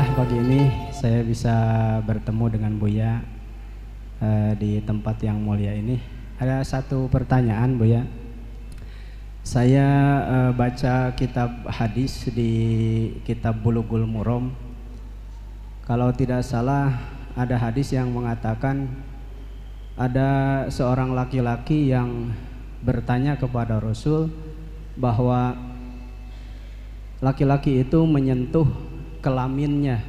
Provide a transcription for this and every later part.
Alhamdulillah pagi ini saya bisa bertemu dengan Buya uh, di tempat yang mulia ini. Ada satu pertanyaan Buya. Saya uh, baca kitab hadis di kitab Bulughul Murom. Kalau tidak salah ada hadis yang mengatakan ada seorang laki-laki yang bertanya kepada Rasul bahwa laki-laki itu menyentuh kelaminnya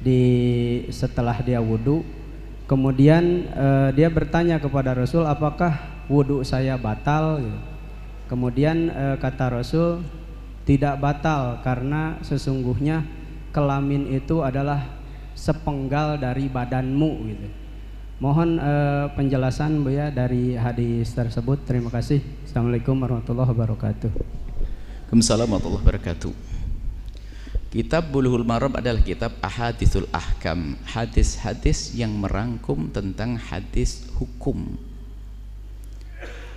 di setelah dia wudhu kemudian uh, dia bertanya kepada Rasul apakah wudhu saya batal? Kemudian uh, kata Rasul tidak batal karena sesungguhnya kelamin itu adalah sepenggal dari badanmu. Gitu. Mohon uh, penjelasan Bu ya dari hadis tersebut. Terima kasih. Assalamualaikum warahmatullahi wabarakatuh. Waalaikumsalam warahmatullahi wabarakatuh Kitab Bulughul Maram adalah kitab ahadithul ahkam. Hadis-hadis yang merangkum tentang hadis hukum.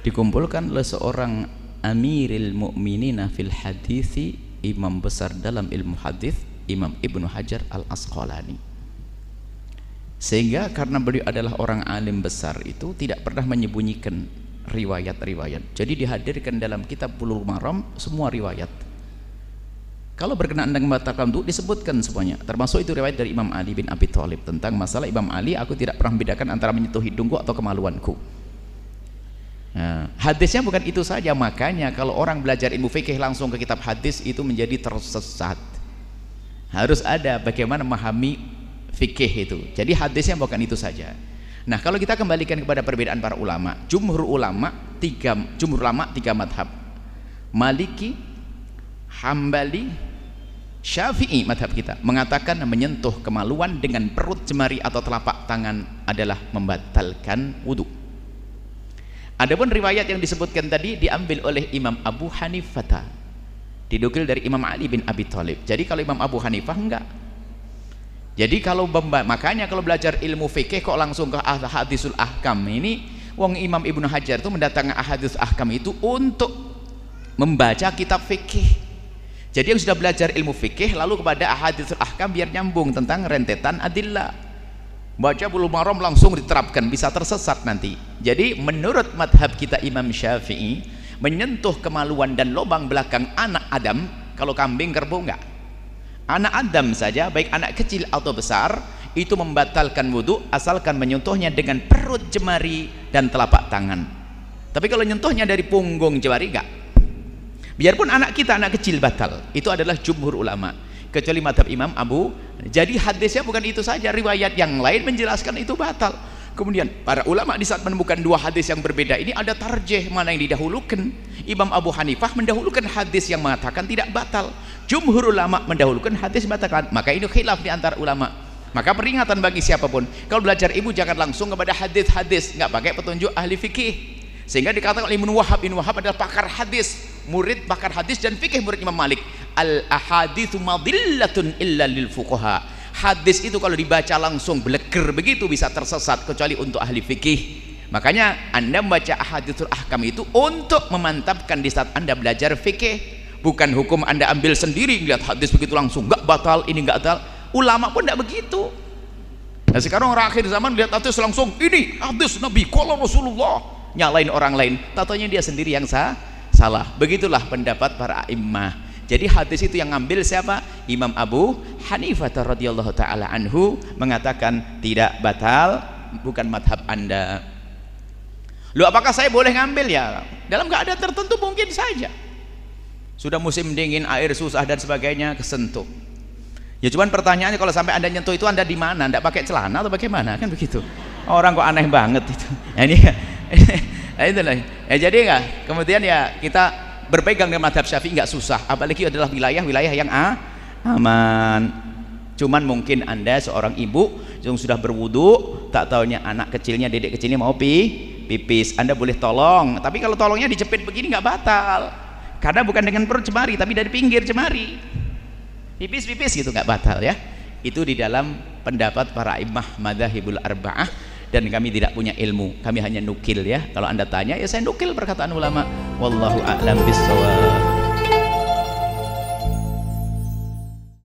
Dikumpulkan oleh seorang Amiril Mu'minina fil hadithi Imam besar dalam ilmu hadis Imam Ibnu Hajar Al-Asqalani. Sehingga karena beliau adalah orang alim besar itu Tidak pernah menyembunyikan riwayat-riwayat. Jadi dihadirkan dalam kitab Bulughul Maram semua riwayat kalau berkenaan dengan membatalkan wudhu disebutkan semuanya. Termasuk itu riwayat dari Imam Ali bin Abi Thalib tentang masalah Imam Ali aku tidak pernah membedakan antara menyentuh hidungku atau kemaluanku. Nah, hadisnya bukan itu saja makanya kalau orang belajar ilmu fikih langsung ke kitab hadis itu menjadi tersesat. Harus ada bagaimana memahami fikih itu. Jadi hadisnya bukan itu saja. Nah, kalau kita kembalikan kepada perbedaan para ulama, jumhur ulama tiga jumhur ulama tiga madhab. Maliki, Hambali Syafi'i madhab kita mengatakan menyentuh kemaluan dengan perut jemari atau telapak tangan adalah membatalkan wudhu adapun riwayat yang disebutkan tadi diambil oleh Imam Abu Hanifah. Didukil dari Imam Ali bin Abi Thalib. Jadi kalau Imam Abu Hanifah enggak. Jadi kalau makanya kalau belajar ilmu fikih kok langsung ke hadisul ahkam ini wong Imam Ibnu Hajar itu mendatangkan ahadis ahkam itu untuk membaca kitab fikih jadi yang sudah belajar ilmu fikih lalu kepada ahadits ahkam biar nyambung tentang rentetan adillah. Baca bulu maram langsung diterapkan bisa tersesat nanti. Jadi menurut madhab kita Imam Syafi'i menyentuh kemaluan dan lubang belakang anak Adam kalau kambing kerbau enggak. Anak Adam saja baik anak kecil atau besar itu membatalkan wudhu asalkan menyentuhnya dengan perut jemari dan telapak tangan. Tapi kalau nyentuhnya dari punggung jemari enggak biarpun anak kita anak kecil batal itu adalah jumhur ulama. Kecuali madhab imam Abu. Jadi hadisnya bukan itu saja riwayat yang lain menjelaskan itu batal. Kemudian para ulama di saat menemukan dua hadis yang berbeda ini ada tarjeh mana yang didahulukan. Imam Abu Hanifah mendahulukan hadis yang mengatakan tidak batal. Jumhur ulama mendahulukan hadis mengatakan maka ini khilaf di antara ulama. Maka peringatan bagi siapa pun kalau belajar ibu jangan langsung kepada hadis-hadis. Nggak pakai petunjuk ahli fikih. Sehingga dikatakan oleh Ibnu Wahab Ibnu Wahab adalah pakar hadis murid pakar hadis dan fikih murid Imam Malik. Al ahadithu madillatun illa lil fuqaha. Hadis itu kalau dibaca langsung beleger begitu bisa tersesat kecuali untuk ahli fikih. Makanya anda membaca ahadithul ahkam itu untuk memantapkan di saat anda belajar fikih. Bukan hukum anda ambil sendiri lihat hadis begitu langsung enggak batal ini enggak batal. Ulama pun enggak begitu. Nah sekarang orang akhir zaman lihat hadis langsung ini hadis Nabi kalau Rasulullah. Nyalain orang lain. Tatanya dia sendiri yang sah salah begitulah pendapat para imam jadi hadis itu yang ngambil siapa? Imam Abu Hanifah radhiyallahu taala anhu mengatakan tidak batal bukan madhab anda. Lu apakah saya boleh ngambil? Ya dalam keadaan tertentu mungkin saja. Sudah musim dingin air susah dan sebagainya kesentuh. Ya cuman pertanyaannya kalau sampai anda nyentuh itu anda di mana? Anda pakai celana atau bagaimana? Kan begitu. Orang kok aneh banget itu. Ya, ini nah, itulah ya jadi enggak kemudian ya kita berpegang dengan madhab syafi'i enggak susah. Apalagi adalah wilayah-wilayah yang ah, aman. Cuman mungkin anda seorang ibu yang sudah berwudu tak tahunya anak kecilnya dedek kecilnya mau pi pipis. Anda boleh tolong. Tapi kalau tolongnya dijepit begini enggak batal. Karena bukan dengan perut cemari tapi dari pinggir cemari pipis-pipis gitu enggak batal ya. Itu di dalam pendapat para imah madhahibul arba'ah dan kami tidak punya ilmu. Kami hanya nukil ya. Kalau anda tanya ya saya nukil perkataan ulama. Wallahu a'lam bissawab